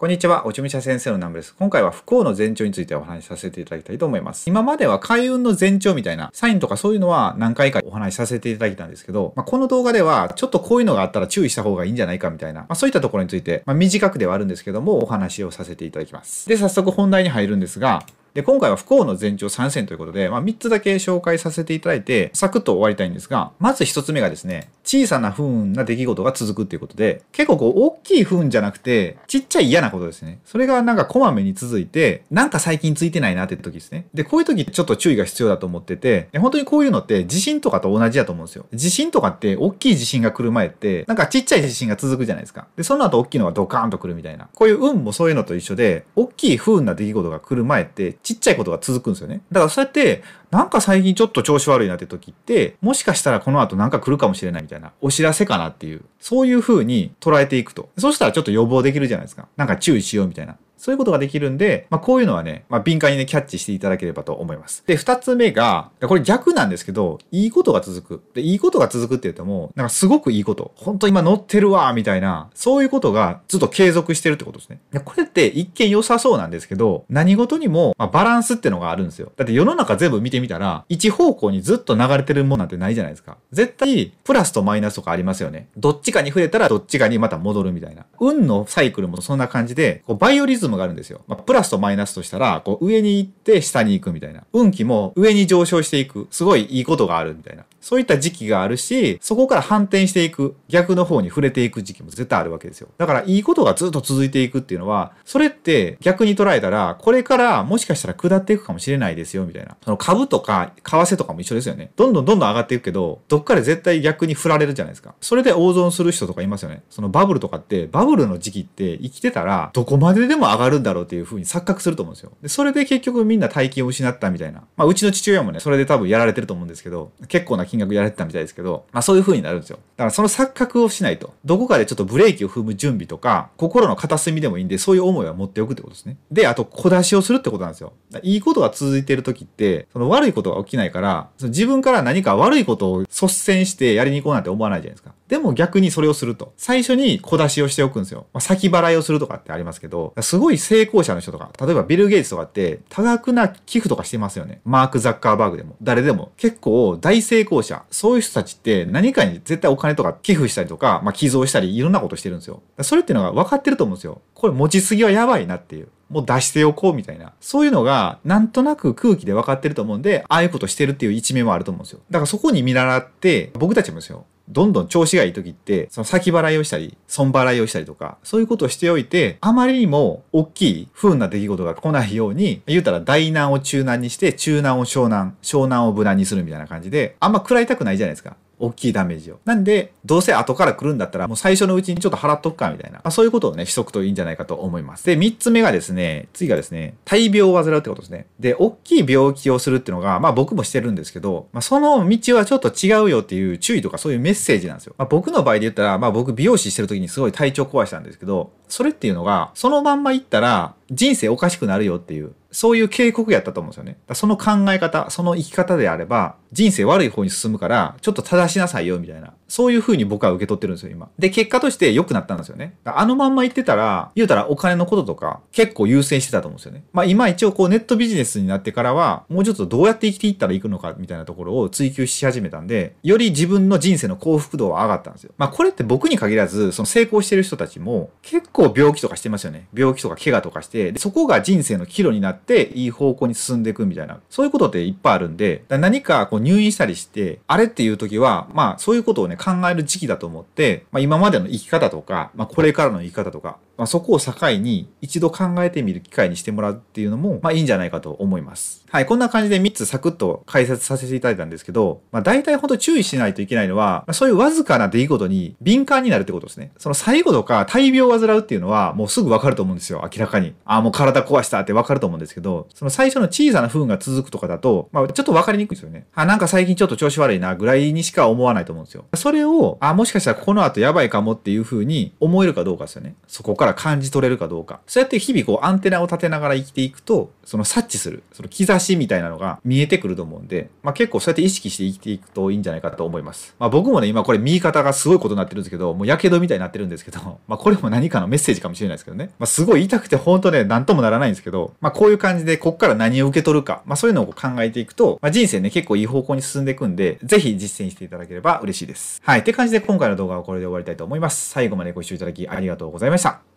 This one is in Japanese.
こんにちは、おちみしゃ先生の南部です。今回は不幸の前兆についてお話しさせていただきたいと思います。今までは開運の前兆みたいなサインとかそういうのは何回かお話しさせていただいたんですけど、まあ、この動画ではちょっとこういうのがあったら注意した方がいいんじゃないかみたいな、まあ、そういったところについて、まあ、短くではあるんですけども、お話をさせていただきます。で、早速本題に入るんですが、で、今回は不幸の前兆3選ということで、まあ、3つだけ紹介させていただいて、サクッと終わりたいんですが、まず1つ目がですね、小さな不運な出来事が続くっていうことで、結構こう、大きい不運じゃなくて、ちっちゃい嫌なことですね。それがなんかこまめに続いて、なんか最近ついてないなって時ですね。で、こういう時ちょっと注意が必要だと思ってて、本当にこういうのって地震とかと同じだと思うんですよ。地震とかって大きい地震が来る前って、なんかちっちゃい地震が続くじゃないですか。で、その後大きいのがドカーンと来るみたいな。こういう運もそういうのと一緒で、大きい不運な出来事が来る前って、ちっちゃいことが続くんですよね。だからそうやって、なんか最近ちょっと調子悪いなって時って、もしかしたらこの後なんか来るかもしれないみたいな、お知らせかなっていう、そういう風に捉えていくと。そしたらちょっと予防できるじゃないですか。なんか注意しようみたいな。そういうことができるんで、まあ、こういうのはね、まあ、敏感にね、キャッチしていただければと思います。で、二つ目が、これ逆なんですけど、いいことが続く。で、いいことが続くって言っても、なんかすごくいいこと。本当今乗ってるわ、みたいな、そういうことがずっと継続してるってことですね。で、これって一見良さそうなんですけど、何事にも、まあ、バランスってのがあるんですよ。だって世の中全部見てみたら、一方向にずっと流れてるもんなんてないじゃないですか。絶対、プラスとマイナスとかありますよね。どっちかに触れたらどっちかにまた戻るみたいな。運のサイクルもそんな感じで、こうバイオリズムがあるんですよ。まあプラスとマイナスとしたら、こう上に行って下に行くみたいな。運気も上に上昇していく。すごいいいことがあるみたいな。そういった時期があるし、そこから反転していく。逆の方に触れていく時期も絶対あるわけですよ。だからいいことがずっと続いていくっていうのは、それって逆に捉えたら、これからもしかしたら下っていくかもしれないですよ、みたいな。その株とか為替とかも一緒ですよね。どんどんどんどん上がっていくけど、どっかで絶対逆に振られるじゃないですか。それで大損する人とかいますよね。そのバブルとかって、バブルの時期って生きてたら、どこまででも上がるんだろうっていう風に錯覚すると思うんですよ。で、それで結局みんな大金を失ったみたいな。まあ、うちの父親もね、それで多分やられてると思うんですけど、結構な金額やられてたみたいですけど、まあそういう風になるんですよ。だからその錯覚をしないと。どこかでちょっとブレーキを踏む準備とか、心の片隅でもいいんで、そういう思いは持っておくってことですね。で、あと、小出しをするってことなんですよ。いいことが続いてる時って、その悪いことが起きないから、その自分から何か悪いことを率先してやりに行こうなんて思わないじゃないですか。でも逆にそれをすると。最初に小出しをしておくんですよ。まあ、先払いをするとかってありますけど、すごい成功者の人とか、例えばビル・ゲイツとかって多額な寄付とかしてますよね。マーク・ザッカーバーグでも。誰でも。結構大成功者。そういう人たちって何かに絶対お金とか寄付したりとか、まあ、寄贈したりいろんなことしてるんですよ。それっていうのが分かってると思うんですよ。これ持ちすぎはやばいなっていう。もう出しておこうみたいな。そういうのが、なんとなく空気で分かってると思うんで、ああいうことしてるっていう一面もあると思うんですよ。だからそこに見習って、僕たちもですよ。どんどん調子がいい時って、その先払いをしたり、損払いをしたりとか、そういうことをしておいて、あまりにも大きい不運な出来事が来ないように、言うたら大難を中難にして、中難を湘南、湘南を無難にするみたいな感じで、あんま食らいたくないじゃないですか。大きいダメージを。なんで、どうせ後から来るんだったら、もう最初のうちにちょっと払っとくか、みたいな。まあ、そういうことをね、しとくといいんじゃないかと思います。で、三つ目がですね、次がですね、大病を患うってことですね。で、大きい病気をするっていうのが、まあ僕もしてるんですけど、まあその道はちょっと違うよっていう注意とかそういうメッセージなんですよ。まあ僕の場合で言ったら、まあ僕美容師してる時にすごい体調壊したんですけど、それっていうのが、そのまんま行ったら人生おかしくなるよっていう、そういう警告やったと思うんですよね。その考え方、その生き方であれば、人生悪い方に進むから、ちょっと正しなさいよ、みたいな。そういう風に僕は受け取ってるんですよ、今。で、結果として良くなったんですよね。あのまんま言ってたら、言うたらお金のこととか、結構優先してたと思うんですよね。まあ今一応こうネットビジネスになってからは、もうちょっとどうやって生きていったらいくのか、みたいなところを追求し始めたんで、より自分の人生の幸福度は上がったんですよ。まあこれって僕に限らず、その成功してる人たちも、結構病気とかしてますよね。病気とか怪我とかして、そこが人生の岐路になって、いい方向に進んでいくみたいな。そういうことっていっぱいあるんで、何かこう入院したりして、あれっていう時は、まあそういうことをね、考える時期だと思って、まあ今までの生き方とか、まあこれからの生き方とか、まあ、そこを境に一度考えてみる機会にしてもらうっていうのも、まあいいんじゃないかと思います。はい、こんな感じで3つサクッと解説させていただいたんですけど、まあ大体ほんと注意しないといけないのは、ま、そういうわずかな出来事に敏感になるってことですね。その最後とか大病を患うっていうのはもうすぐわかると思うんですよ、明らかに。ああ、もう体壊したってわかると思うんですけど、その最初の小さな不運が続くとかだと、まあちょっとわかりにくいですよね。あ、なんか最近ちょっと調子悪いなぐらいにしか思わないと思うんですよ。そそれを、あ、もしかしたらこの後やばいかもっていう風に思えるかどうかですよね。そこから感じ取れるかどうか。そうやって日々こうアンテナを立てながら生きていくと、その察知する、その兆しみたいなのが見えてくると思うんで、まあ結構そうやって意識して生きていくといいんじゃないかと思います。まあ僕もね、今これ見方がすごいことになってるんですけど、もう火傷みたいになってるんですけど、まあこれも何かのメッセージかもしれないですけどね。まあすごい痛くて本当ね、なんともならないんですけど、まあこういう感じでこっから何を受け取るか、まあそういうのを考えていくと、まあ人生ね、結構いい方向に進んでいくんで、ぜひ実践していただければ嬉しいです。はい。って感じで今回の動画はこれで終わりたいと思います。最後までご視聴いただきありがとうございました。